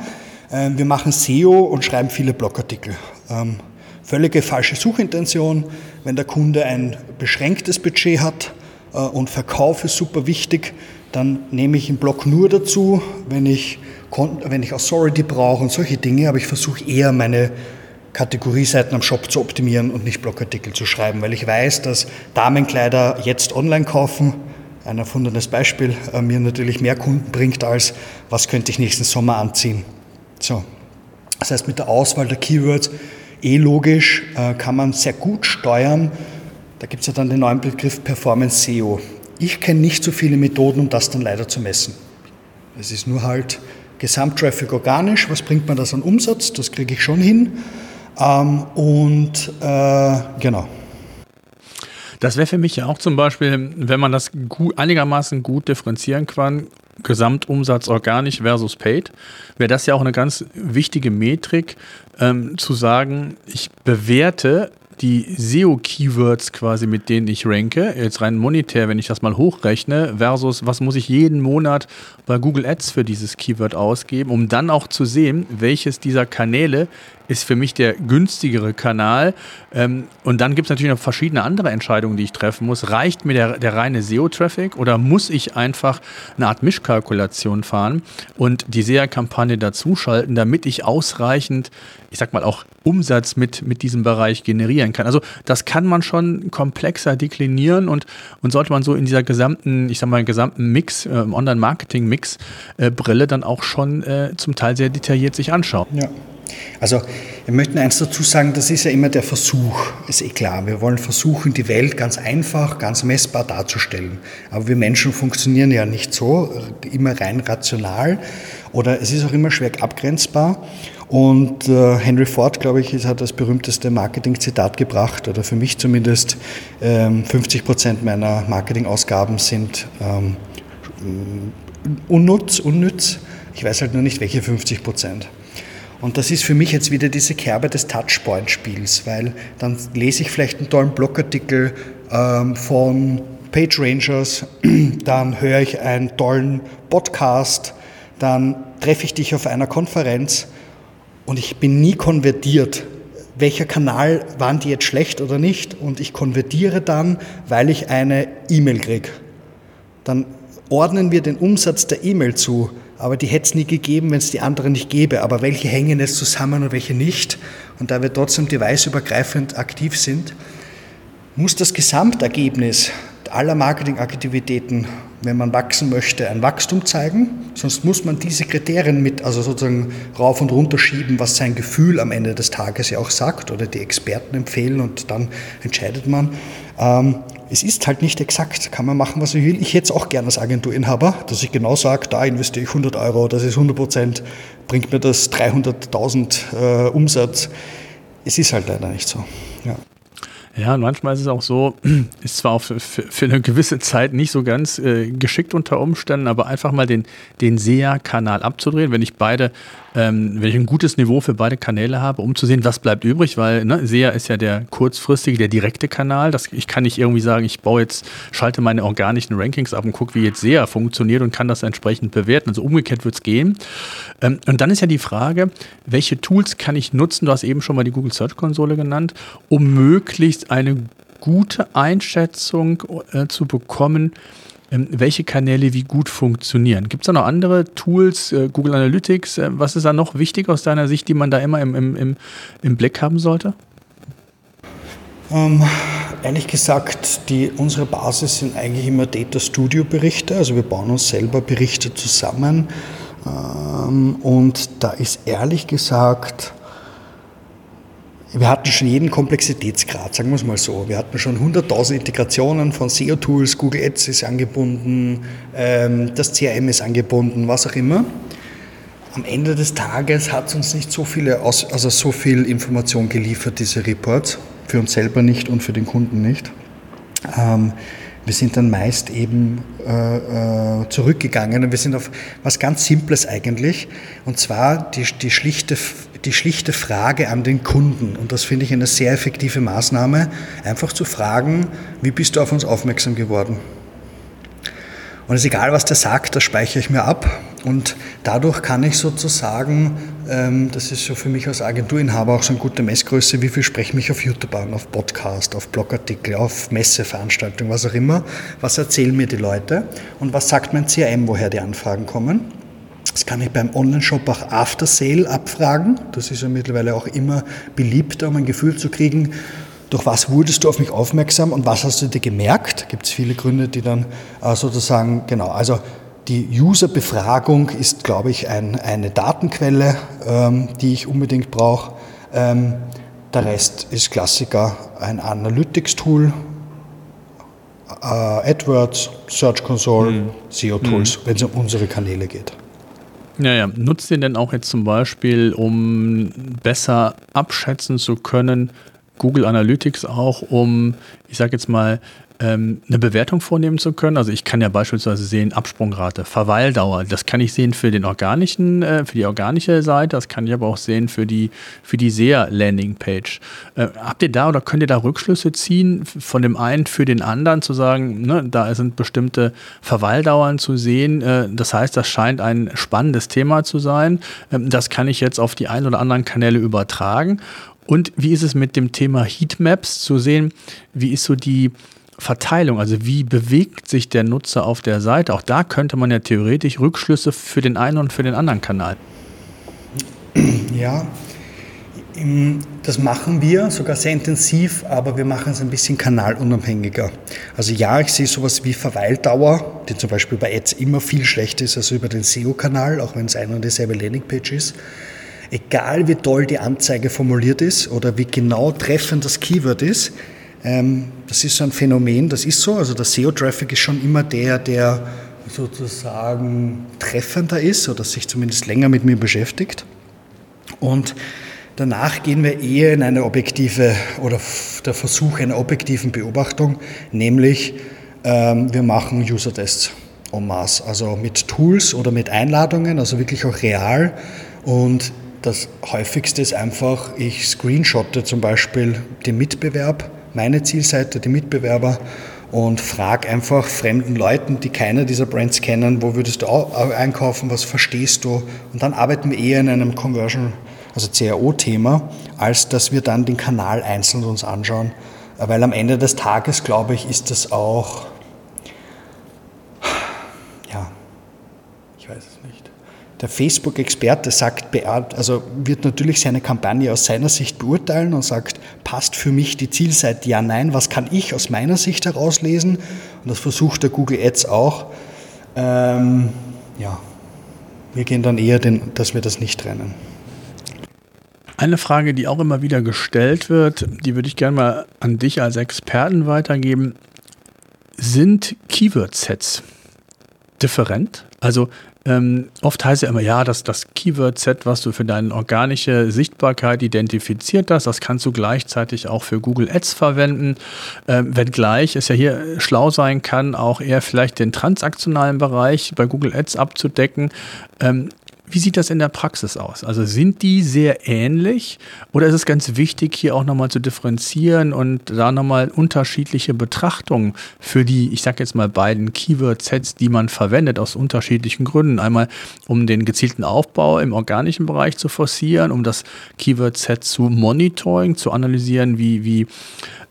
äh, wir machen SEO und schreiben viele Blogartikel. Ähm, völlige falsche Suchintention. Wenn der Kunde ein beschränktes Budget hat äh, und Verkauf ist super wichtig, dann nehme ich einen Blog nur dazu, wenn ich wenn ich Authority brauche und solche Dinge, aber ich versuche eher meine Kategorieseiten am Shop zu optimieren und nicht Blogartikel zu schreiben, weil ich weiß, dass Damenkleider jetzt online kaufen, ein erfundenes Beispiel, äh, mir natürlich mehr Kunden bringt als, was könnte ich nächsten Sommer anziehen. So. Das heißt, mit der Auswahl der Keywords, eh logisch, äh, kann man sehr gut steuern. Da gibt es ja dann den neuen Begriff Performance SEO. Ich kenne nicht so viele Methoden, um das dann leider zu messen. Es ist nur halt Gesamttraffic organisch, was bringt man das an Umsatz? Das kriege ich schon hin. Ähm, und äh, genau. Das wäre für mich ja auch zum Beispiel, wenn man das gut, einigermaßen gut differenzieren kann, Gesamtumsatz organisch versus paid, wäre das ja auch eine ganz wichtige Metrik, ähm, zu sagen, ich bewerte die SEO-Keywords quasi, mit denen ich ranke, jetzt rein monetär, wenn ich das mal hochrechne, versus was muss ich jeden Monat bei Google Ads für dieses Keyword ausgeben, um dann auch zu sehen, welches dieser Kanäle ist für mich der günstigere Kanal. Ähm, und dann gibt es natürlich noch verschiedene andere Entscheidungen, die ich treffen muss. Reicht mir der, der reine SEO-Traffic oder muss ich einfach eine Art Mischkalkulation fahren und die SEA-Kampagne dazuschalten, damit ich ausreichend, ich sag mal, auch Umsatz mit, mit diesem Bereich generieren kann? Also das kann man schon komplexer deklinieren und, und sollte man so in dieser gesamten, ich sag mal, gesamten Mix, äh, Online-Marketing-Mix-Brille äh, dann auch schon äh, zum Teil sehr detailliert sich anschauen. Ja. Also wir möchten eins dazu sagen, das ist ja immer der Versuch, ist eh klar. Wir wollen versuchen, die Welt ganz einfach, ganz messbar darzustellen. Aber wir Menschen funktionieren ja nicht so, immer rein rational oder es ist auch immer schwer abgrenzbar. Und äh, Henry Ford, glaube ich, hat das berühmteste Marketing-Zitat gebracht, oder für mich zumindest, ähm, 50 Prozent meiner Marketingausgaben sind ähm, unnutz, unnütz. Ich weiß halt nur nicht, welche 50 Prozent. Und das ist für mich jetzt wieder diese Kerbe des Touchpoint-Spiels, weil dann lese ich vielleicht einen tollen Blogartikel ähm, von Page Rangers, (clears throat) dann höre ich einen tollen Podcast, dann treffe ich dich auf einer Konferenz und ich bin nie konvertiert. Welcher Kanal waren die jetzt schlecht oder nicht? Und ich konvertiere dann, weil ich eine E-Mail kriege. Dann ordnen wir den Umsatz der E-Mail zu aber die hätte es nie gegeben, wenn es die anderen nicht gäbe. Aber welche hängen jetzt zusammen und welche nicht? Und da wir trotzdem deviceübergreifend aktiv sind, muss das Gesamtergebnis aller Marketingaktivitäten, wenn man wachsen möchte, ein Wachstum zeigen. Sonst muss man diese Kriterien mit, also sozusagen rauf und runter schieben, was sein Gefühl am Ende des Tages ja auch sagt oder die Experten empfehlen und dann entscheidet man. Ähm, es ist halt nicht exakt, kann man machen, was man will. Ich hätte es auch gerne als Agenturinhaber, dass ich genau sage, da investiere ich 100 Euro, das ist 100 Prozent, bringt mir das 300.000 äh, Umsatz. Es ist halt leider nicht so. Ja. Ja, und manchmal ist es auch so, (clears throat) ist zwar auch für, für eine gewisse Zeit nicht so ganz äh, geschickt unter Umständen, aber einfach mal den, den SEA-Kanal abzudrehen, wenn ich beide, ähm, wenn ich ein gutes Niveau für beide Kanäle habe, um zu sehen, was bleibt übrig, weil ne, SEA ist ja der kurzfristige, der direkte Kanal. Das, ich kann nicht irgendwie sagen, ich baue jetzt, schalte meine organischen Rankings ab und gucke, wie jetzt SEA funktioniert und kann das entsprechend bewerten. Also umgekehrt wird es gehen. Ähm, und dann ist ja die Frage, welche Tools kann ich nutzen? Du hast eben schon mal die Google Search Konsole genannt, um möglichst eine gute Einschätzung äh, zu bekommen, welche Kanäle wie gut funktionieren. Gibt es da noch andere Tools, äh, Google Analytics? Äh, was ist da noch wichtig aus deiner Sicht, die man da immer im, im, im, im Blick haben sollte? Ähm, ehrlich gesagt, die, unsere Basis sind eigentlich immer Data Studio Berichte. Also wir bauen uns selber Berichte zusammen. Ähm, und da ist ehrlich gesagt wir hatten schon jeden Komplexitätsgrad, sagen wir es mal so. Wir hatten schon 100.000 Integrationen von SEO-Tools, Google Ads ist angebunden, ähm, das CRM ist angebunden, was auch immer. Am Ende des Tages hat es uns nicht so viele, also so viel Information geliefert, diese Reports, für uns selber nicht und für den Kunden nicht. Ähm, wir sind dann meist eben äh, äh, zurückgegangen und wir sind auf was ganz Simples eigentlich, und zwar die, die, schlichte, die schlichte Frage an den Kunden. Und das finde ich eine sehr effektive Maßnahme, einfach zu fragen, wie bist du auf uns aufmerksam geworden? Und es ist egal, was der sagt, das speichere ich mir ab. Und dadurch kann ich sozusagen, ähm, das ist so für mich als Agenturinhaber auch so eine gute Messgröße, wie viel spreche ich mich auf YouTube an, auf Podcast, auf Blogartikel, auf Messeveranstaltungen, was auch immer. Was erzählen mir die Leute und was sagt mein CRM, woher die Anfragen kommen? Das kann ich beim Online-Shop auch After Sale abfragen. Das ist ja mittlerweile auch immer beliebter, um ein Gefühl zu kriegen, durch was wurdest du auf mich aufmerksam und was hast du dir gemerkt? Gibt es viele Gründe, die dann äh, sozusagen, genau, also die User-Befragung ist, glaube ich, ein, eine Datenquelle, ähm, die ich unbedingt brauche. Ähm, der Rest ist Klassiker, ein Analytics-Tool, äh, AdWords, Search Console, mhm. SEO-Tools, mhm. wenn es um unsere Kanäle geht. Ja, ja. Nutzt ihr denn auch jetzt zum Beispiel, um besser abschätzen zu können, Google Analytics auch, um, ich sage jetzt mal, ähm, eine Bewertung vornehmen zu können. Also ich kann ja beispielsweise sehen, Absprungrate, Verweildauer. Das kann ich sehen für den organischen, äh, für die organische Seite. Das kann ich aber auch sehen für die, für die SEA-Landing-Page. Äh, habt ihr da oder könnt ihr da Rückschlüsse ziehen von dem einen für den anderen zu sagen, ne, da sind bestimmte Verweildauern zu sehen. Äh, das heißt, das scheint ein spannendes Thema zu sein. Ähm, das kann ich jetzt auf die ein oder anderen Kanäle übertragen. Und wie ist es mit dem Thema Heatmaps zu sehen? Wie ist so die Verteilung, also wie bewegt sich der Nutzer auf der Seite? Auch da könnte man ja theoretisch Rückschlüsse für den einen und für den anderen Kanal. Ja, das machen wir sogar sehr intensiv, aber wir machen es ein bisschen kanalunabhängiger. Also ja, ich sehe sowas wie Verweildauer, die zum Beispiel bei Ads immer viel schlechter ist als über den SEO-Kanal, auch wenn es ein und dieselbe Landingpage ist. Egal wie toll die Anzeige formuliert ist oder wie genau treffend das Keyword ist, das ist so ein Phänomen, das ist so. Also der SEO-Traffic ist schon immer der, der sozusagen treffender ist oder sich zumindest länger mit mir beschäftigt. Und danach gehen wir eher in eine objektive oder der Versuch einer objektiven Beobachtung, nämlich ähm, wir machen User-Tests en masse, also mit Tools oder mit Einladungen, also wirklich auch real. Und das häufigste ist einfach, ich screenshotte zum Beispiel den Mitbewerb meine Zielseite, die Mitbewerber und frag einfach fremden Leuten, die keine dieser Brands kennen, wo würdest du einkaufen, was verstehst du? Und dann arbeiten wir eher in einem Conversion, also CRO-Thema, als dass wir dann den Kanal einzeln uns anschauen. Weil am Ende des Tages, glaube ich, ist das auch, ja, ich weiß es nicht der Facebook-Experte sagt, also wird natürlich seine Kampagne aus seiner Sicht beurteilen und sagt, passt für mich die Zielseite ja, nein, was kann ich aus meiner Sicht herauslesen? Und das versucht der Google Ads auch. Ähm, ja, wir gehen dann eher, den, dass wir das nicht trennen. Eine Frage, die auch immer wieder gestellt wird, die würde ich gerne mal an dich als Experten weitergeben. Sind Keyword-Sets different? Also ähm, oft heißt ja immer, ja, dass das Keyword-Set, was du für deine organische Sichtbarkeit identifiziert hast, das kannst du gleichzeitig auch für Google Ads verwenden. Ähm, wenngleich es ja hier schlau sein kann, auch eher vielleicht den transaktionalen Bereich bei Google Ads abzudecken. Ähm, wie sieht das in der Praxis aus? Also sind die sehr ähnlich oder ist es ganz wichtig, hier auch nochmal zu differenzieren und da nochmal unterschiedliche Betrachtungen für die, ich sage jetzt mal, beiden Keyword-Sets, die man verwendet, aus unterschiedlichen Gründen. Einmal, um den gezielten Aufbau im organischen Bereich zu forcieren, um das Keyword-Set zu monitoring, zu analysieren, wie, wie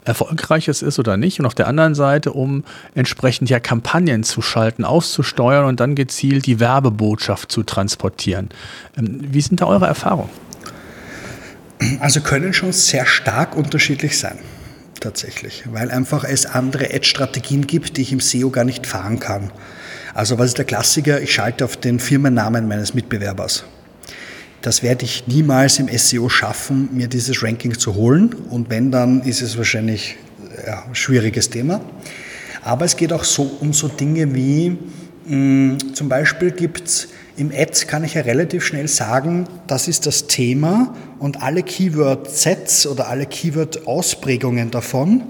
erfolgreich es ist oder nicht. Und auf der anderen Seite, um entsprechend ja Kampagnen zu schalten, auszusteuern und dann gezielt die Werbebotschaft zu transportieren. Ähm, wie sind da eure Erfahrungen? Also können schon sehr stark unterschiedlich sein, tatsächlich, weil einfach es andere Ad-Strategien gibt, die ich im SEO gar nicht fahren kann. Also was ist der Klassiker? Ich schalte auf den Firmennamen meines Mitbewerbers. Das werde ich niemals im SEO schaffen, mir dieses Ranking zu holen. Und wenn, dann ist es wahrscheinlich ja, ein schwieriges Thema. Aber es geht auch so um so Dinge wie, mh, mm, zum Beispiel gibt es im Ads kann ich ja relativ schnell sagen, das ist das Thema und alle Keyword-Sets oder alle Keyword-Ausprägungen davon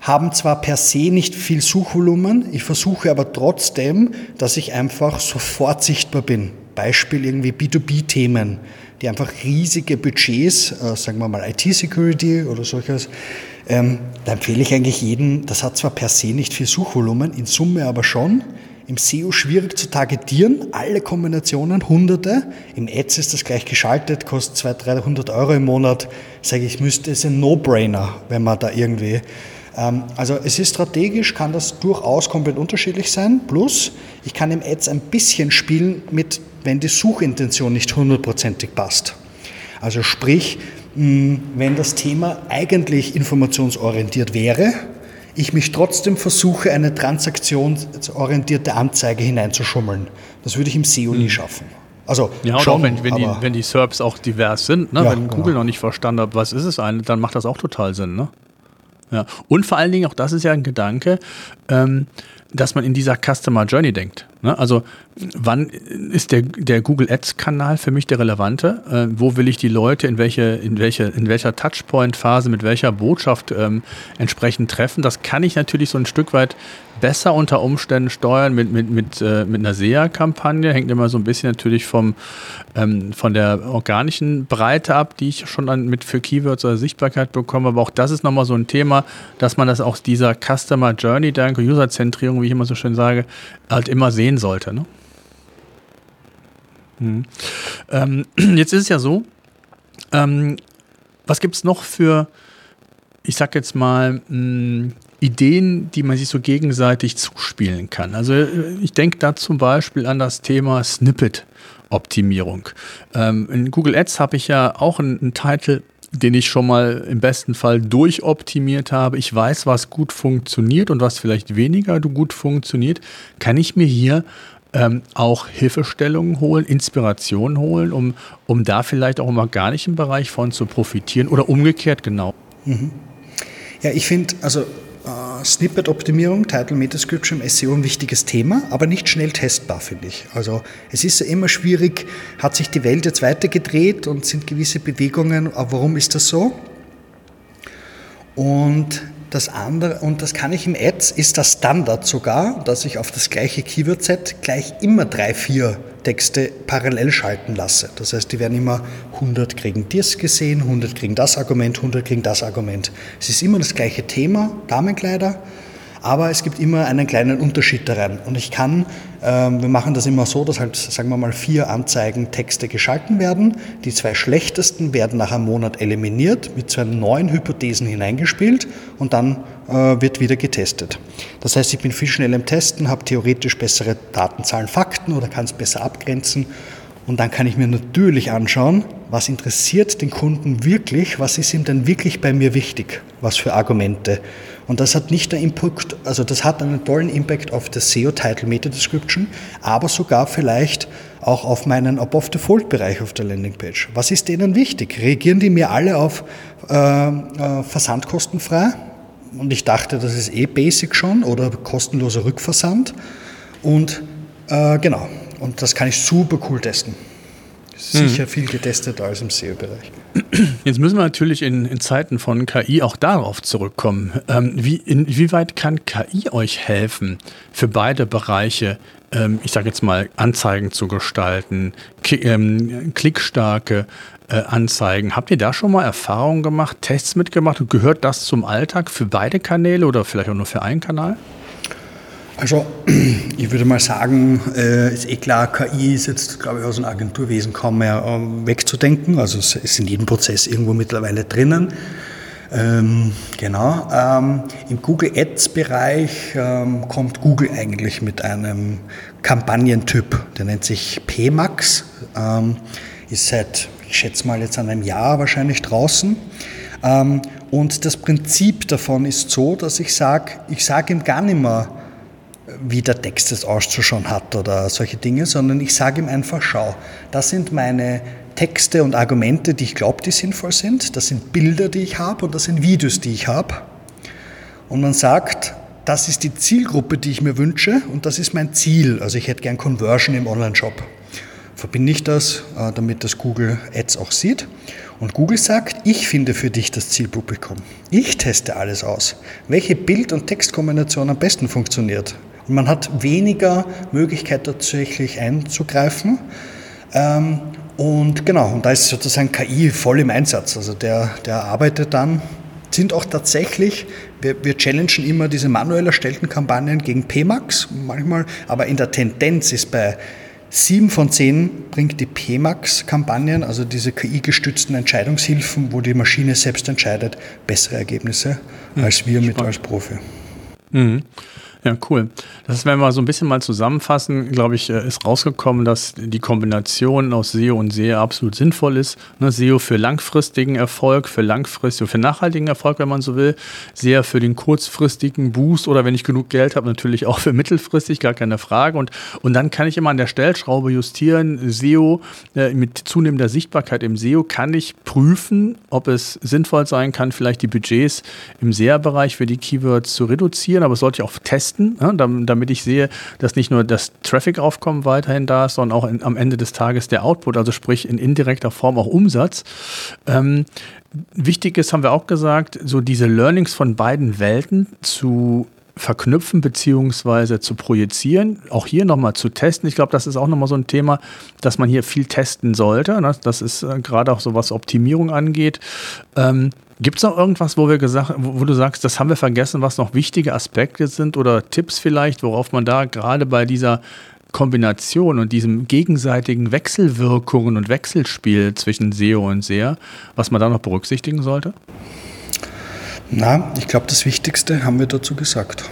haben zwar per se nicht viel Suchvolumen, ich versuche aber trotzdem, dass ich einfach sofort sichtbar bin. Beispiel irgendwie B2B-Themen, die einfach riesige Budgets, äh, sagen wir mal IT-Security oder solches, ähm, da empfehle ich eigentlich jedem, das hat zwar per se nicht viel Suchvolumen, in Summe aber schon. Im SEO schwierig zu targetieren, alle Kombinationen, hunderte. Im Ads ist das gleich geschaltet, kostet 200, 300 Euro im Monat. Sage ich, müsste es ein No-Brainer, wenn man da irgendwie ähm, also es ist strategisch, kann das durchaus komplett unterschiedlich sein. Plus, ich kann im Ads ein bisschen spielen mit, wenn die Suchintention nicht hundertprozentig passt. Also sprich, wenn das Thema eigentlich informationsorientiert wäre, ich mich trotzdem versuche, eine transaktionsorientierte Anzeige hineinzuschummeln. Das würde ich im SEO nie hm. schaffen. Also ja, schon, wenn, wenn, die, wenn die SERPs auch divers sind, ne? ja, wenn Google genau. noch nicht verstanden hat, was ist es eigentlich, dann macht das auch total Sinn. Ne? Ja. Und vor allen Dingen, auch das ist ja ein Gedanke, ähm, dass man in dieser Customer Journey denkt. Ne? Also wann ist der, der Google Ads-Kanal für mich der relevante? Äh, wo will ich die Leute in, welche, in, welche, in welcher Touchpoint-Phase, mit welcher Botschaft ähm, entsprechend treffen? Das kann ich natürlich so ein Stück weit besser unter Umständen steuern mit, mit, mit, äh, mit einer SEA-Kampagne. Hängt immer so ein bisschen natürlich vom, ähm, von der organischen Breite ab, die ich schon an, mit für Keywords oder Sichtbarkeit bekomme. Aber auch das ist nochmal so ein Thema, dass man das aus dieser Customer Journey, danke User-Zentrierung, wie ich immer so schön sage, halt immer sehen sollte. Ne? Hm. Ähm, (clears throat) jetzt ist es ja so, ähm, was gibt es noch für, ich sag jetzt mal, mh, hm, Ideen, die man sich so gegenseitig zuspielen kann. Also äh, ich denke da zum Beispiel an das Thema Snippet-Optimierung. Ähm, in Google Ads habe ich ja auch einen, einen Titel, den ich schon mal im besten Fall durchoptimiert habe. Ich weiß, was gut funktioniert und was vielleicht weniger gut funktioniert. Kann ich mir hier ähm, auch Hilfestellungen holen, Inspirationen holen, um, um da vielleicht auch im organischen Bereich von zu profitieren oder umgekehrt genau? Mhm. Ja, ich finde, also äh, Snippet-Optimierung, Title Meta Description im SEO ein wichtiges Thema, aber nicht schnell testbar, finde ich. Also es ist ja immer schwierig, hat sich die Welt jetzt weitergedreht und sind gewisse Bewegungen, aber warum ist das so? Und das andere, und das kann ich im Ads, ist das Standard sogar, dass ich auf das gleiche Keyword-Set gleich immer drei, vier Texte parallel schalten lasse. Das heißt, die werden immer 100 kriegen dies gesehen, 100 kriegen das Argument, 100 kriegen das Argument. Es ist immer das gleiche Thema, Damenkleider, aber es gibt immer einen kleinen Unterschied daran. Und ich kann, ähm, wir machen das immer so, dass halt, sagen wir mal, vier Anzeigen Texte geschalten werden. Die zwei schlechtesten werden nach einem Monat eliminiert, mit zwei neuen Hypothesen hineingespielt und dann äh, wird wieder getestet. Das heißt, ich bin viel schneller im Testen, habe theoretisch bessere Datenzahlen, Fakten oder kann es besser abgrenzen. Und dann kann ich mir natürlich anschauen, was interessiert den Kunden wirklich, was ist ihm denn wirklich bei mir wichtig, was für Argumente. Und das hat nicht einen Impact, also das hat einen tollen Impact auf das SEO Title Meta Description, aber sogar vielleicht auch auf meinen Above Fold Bereich auf der Landingpage. Was ist denen wichtig? Reagieren die mir alle auf äh, äh, versandkostenfrei? Und ich dachte, das ist eh basic schon oder kostenloser Rückversand. Und Äh, genau. Und das kann ich super cool testen. Sicher mhm. viel getesteter als im SEO-Bereich. Jetzt müssen wir natürlich in, in, Zeiten von KI auch darauf zurückkommen. Ähm, wie, inwieweit kann KI euch helfen, für beide Bereiche, ähm, ich sage jetzt mal, Anzeigen zu gestalten, ähm, klickstarke äh, Anzeigen? Habt ihr da schon mal Erfahrungen gemacht, Tests mitgemacht und gehört das zum Alltag für beide Kanäle oder vielleicht auch nur für einen Kanal? Also (clears throat) ich würde mal sagen, äh, ist eh klar, KI ist jetzt, glaube ich, aus dem Agenturwesen kaum mehr äh, wegzudenken. Also es ist in jedem Prozess irgendwo mittlerweile drinnen. Ähm, genau. Ähm, Im Google Ads-Bereich ähm, kommt Google eigentlich mit einem Kampagnentyp, der nennt sich PMAX. Ähm, ist seit, ich schätze mal, jetzt an einem Jahr wahrscheinlich draußen. Ähm, und das Prinzip davon ist so, dass ich sage, ich sage ihm gar nicht mehr, wie der Text es auszuschauen hat oder solche Dinge, sondern ich sage ihm einfach, schau, das sind meine Texte und Argumente, die ich glaube, die sinnvoll sind, das sind Bilder, die ich habe und das sind Videos, die ich habe. Und man sagt, das ist die Zielgruppe, die ich mir wünsche und das ist mein Ziel. Also ich hätte gern Conversion im Online-Shop. Verbinde ich das, äh, damit das Google Ads auch sieht. Und Google sagt, ich finde für dich das Zielpublikum. Ich teste alles aus. Welche Bild- und Textkombination am besten funktioniert. Man hat weniger Möglichkeit tatsächlich einzugreifen. Ähm, und genau, und da ist sozusagen KI voll im Einsatz. Also der, der arbeitet dann, sind auch tatsächlich, wir, wir challengen immer diese manuell erstellten Kampagnen gegen PMAX manchmal, aber in der Tendenz ist bei sieben von zehn bringt die PMAX-Kampagnen, also diese KI-gestützten Entscheidungshilfen, wo die Maschine selbst entscheidet, bessere Ergebnisse hm, als wir mit als Profi. Mhm. Ja, cool. Das, wenn wir so ein bisschen mal zusammenfassen, glaube ich, äh, ist rausgekommen, dass die Kombination aus SEO und SEA absolut sinnvoll ist. Ne, SEO für langfristigen Erfolg, für langfristigen, für nachhaltigen Erfolg, wenn man so will. SEA für den kurzfristigen Boost oder wenn ich genug Geld habe, natürlich auch für mittelfristig, gar keine Frage. Und, und dann kann ich immer an der Stellschraube justieren. SEO äh, mit zunehmender Sichtbarkeit im SEO kann ich prüfen, ob es sinnvoll sein kann, vielleicht die Budgets im SEA-Bereich für die Keywords zu reduzieren, aber es sollte ich auch testen testen, ja, damit ich sehe, dass nicht nur das Traffic-Aufkommen weiterhin da ist, sondern auch in, am Ende des Tages der Output, also sprich in indirekter Form auch Umsatz. Ähm, wichtig ist, haben wir auch gesagt, so diese Learnings von beiden Welten zu verknüpfen beziehungsweise zu projizieren. Auch hier nochmal zu testen. Ich glaube, das ist auch nochmal so ein Thema, dass man hier viel testen sollte. Ne? Das ist äh, gerade auch so, was Optimierung angeht. Ähm, Gibt es noch irgendwas, wo wir gesagt, wo, du sagst, das haben wir vergessen, was noch wichtige Aspekte sind oder Tipps vielleicht, worauf man da gerade bei dieser Kombination und diesem gegenseitigen Wechselwirkungen und Wechselspiel zwischen SEO und SEA, was man da noch berücksichtigen sollte? Na, ich glaube, das Wichtigste haben wir dazu gesagt.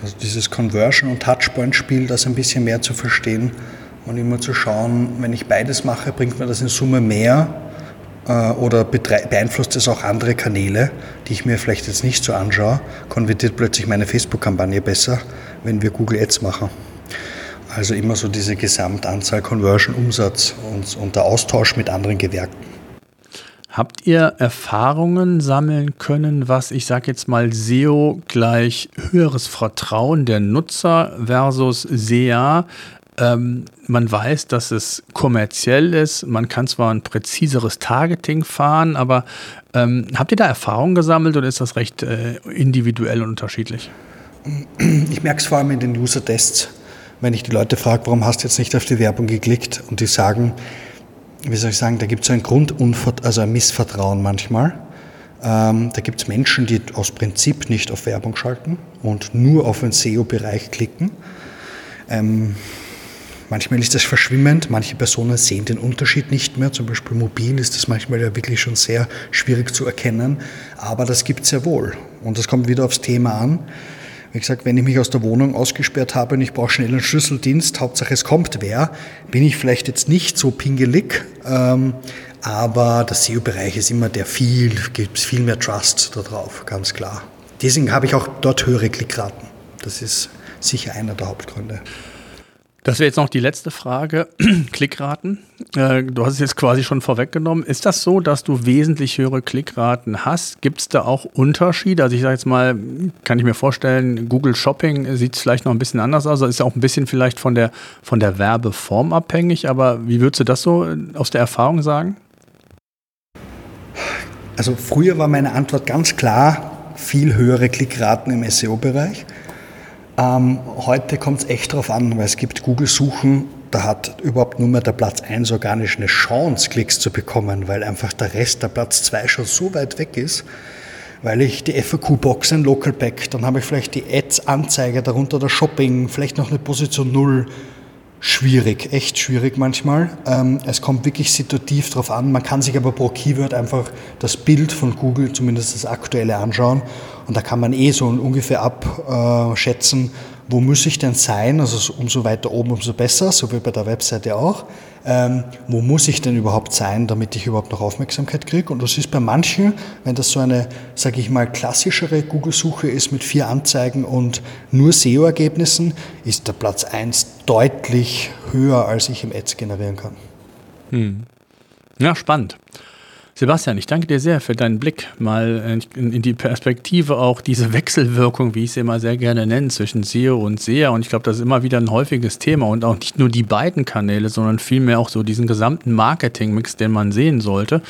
Also dieses Conversion- und Touchpoint-Spiel, das ein bisschen mehr zu verstehen und immer zu schauen, wenn ich beides mache, bringt mir das in Summe mehr oder beeinflusst es auch andere Kanäle, die ich mir vielleicht jetzt nicht so anschaue? Konvertiert plötzlich meine Facebook-Kampagne besser, wenn wir Google Ads machen? Also immer so diese Gesamtanzahl Conversion, Umsatz und, und der Austausch mit anderen Gewerken. Habt ihr Erfahrungen sammeln können, was ich sage jetzt mal SEO gleich höheres Vertrauen der Nutzer versus SEA ähm, man weiß, dass es kommerziell ist. Man kann zwar ein präziseres Targeting fahren, aber ähm, habt ihr da Erfahrungen gesammelt oder ist das recht äh, individuell und unterschiedlich? Ich merke es vor allem in den User-Tests, wenn ich die Leute frage, warum hast du jetzt nicht auf die Werbung geklickt und die sagen, wie soll ich sagen, da gibt es ein Grundunvert also ein Missvertrauen manchmal. Ähm, da gibt es Menschen, die aus Prinzip nicht auf Werbung schalten und nur auf den SEO-Bereich klicken. Ähm, Manchmal ist das verschwimmend, manche Personen sehen den Unterschied nicht mehr, zum Beispiel mobil ist das manchmal ja wirklich schon sehr schwierig zu erkennen, aber das gibt es sehr wohl. Und das kommt wieder aufs Thema an. Wie gesagt, wenn ich mich aus der Wohnung ausgesperrt habe und ich brauche schnell einen Schlüsseldienst, Hauptsache es kommt wer, bin ich vielleicht jetzt nicht so pingelig, ähm, aber der SEO-Bereich ist immer der viel, gibt es viel mehr Trust darauf, ganz klar. Deswegen habe ich auch dort höhere Klickraten. Das ist sicher einer der Hauptgründe. Das wäre jetzt noch die letzte Frage. (clears throat) Klickraten. Äh, du hast es jetzt quasi schon vorweggenommen. Ist das so, dass du wesentlich höhere Klickraten hast? Gibt es da auch Unterschiede? Also ich sage jetzt mal, kann ich mir vorstellen, Google Shopping sieht vielleicht noch ein bisschen anders aus. Ist auch ein bisschen vielleicht von der, von der Werbeform abhängig. Aber wie würdest du das so aus der Erfahrung sagen? Also früher war meine Antwort ganz klar, viel höhere Klickraten im SEO-Bereich. Ähm, heute kommt es echt darauf an, weil es gibt Google-Suchen, da hat überhaupt nur mehr der Platz 1 organisch eine Chance, Klicks zu bekommen, weil einfach der Rest, der Platz 2 schon so weit weg ist, weil ich die FAQ-Box, ein Local Pack, dann habe ich vielleicht die Ads-Anzeige, darunter der Shopping, vielleicht noch eine Position 0, schwierig, echt schwierig manchmal. Ähm, es kommt wirklich situativ drauf an. Man kann sich aber pro Keyword einfach das Bild von Google, zumindest das aktuelle, anschauen. Und da kann man eh so ungefähr abschätzen, wo muss ich denn sein? Also umso weiter oben, umso besser, so wie bei der Webseite auch. Ähm, wo muss ich denn überhaupt sein, damit ich überhaupt noch Aufmerksamkeit kriege? Und das ist bei manchen, wenn das so eine, sage ich mal, klassischere Google-Suche ist mit vier Anzeigen und nur SEO-Ergebnissen, ist der Platz 1 deutlich höher, als ich im Ads generieren kann. Hm. Ja, spannend. Sebastian, ich danke dir sehr für deinen Blick mal in, die Perspektive auch diese Wechselwirkung, wie ich sie immer sehr gerne nenne, zwischen SEO und SEA. Und ich glaube, das ist immer wieder ein häufiges Thema und auch nicht nur die beiden Kanäle, sondern vielmehr auch so diesen gesamten Marketingmix, den man sehen sollte.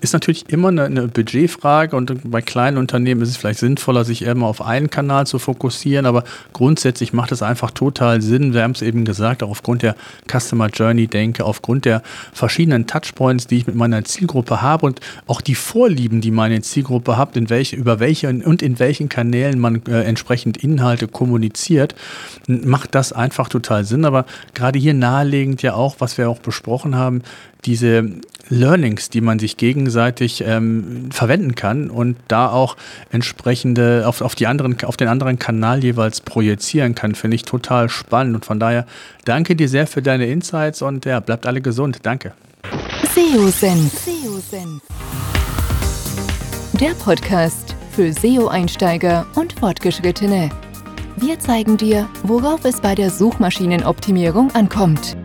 Ist natürlich immer eine, eine Budgetfrage und bei kleinen Unternehmen ist es vielleicht sinnvoller, sich eher auf einen Kanal zu fokussieren, aber grundsätzlich macht es einfach total Sinn. Wir haben es eben gesagt, auch aufgrund der Customer Journey denke, aufgrund der verschiedenen Touchpoints, die ich mit meiner Zielgruppe habe habe und auch die Vorlieben, die meine Zielgruppe hat, in welche, über welche und in welchen Kanälen man äh, entsprechend Inhalte kommuniziert, macht das einfach total Sinn. Aber gerade hier nahelegend ja auch, was wir auch besprochen haben, diese Learnings, die man sich gegenseitig ähm, verwenden kann und da auch entsprechende auf, auf, die anderen, auf den anderen Kanal jeweils projizieren kann, finde ich total spannend. Und von daher danke dir sehr für deine Insights und ja, bleibt alle gesund. Danke. SEO-Senf. Der Podcast für SEO-Einsteiger und Fortgeschrittene. Wir zeigen dir, worauf es bei der Suchmaschinenoptimierung ankommt.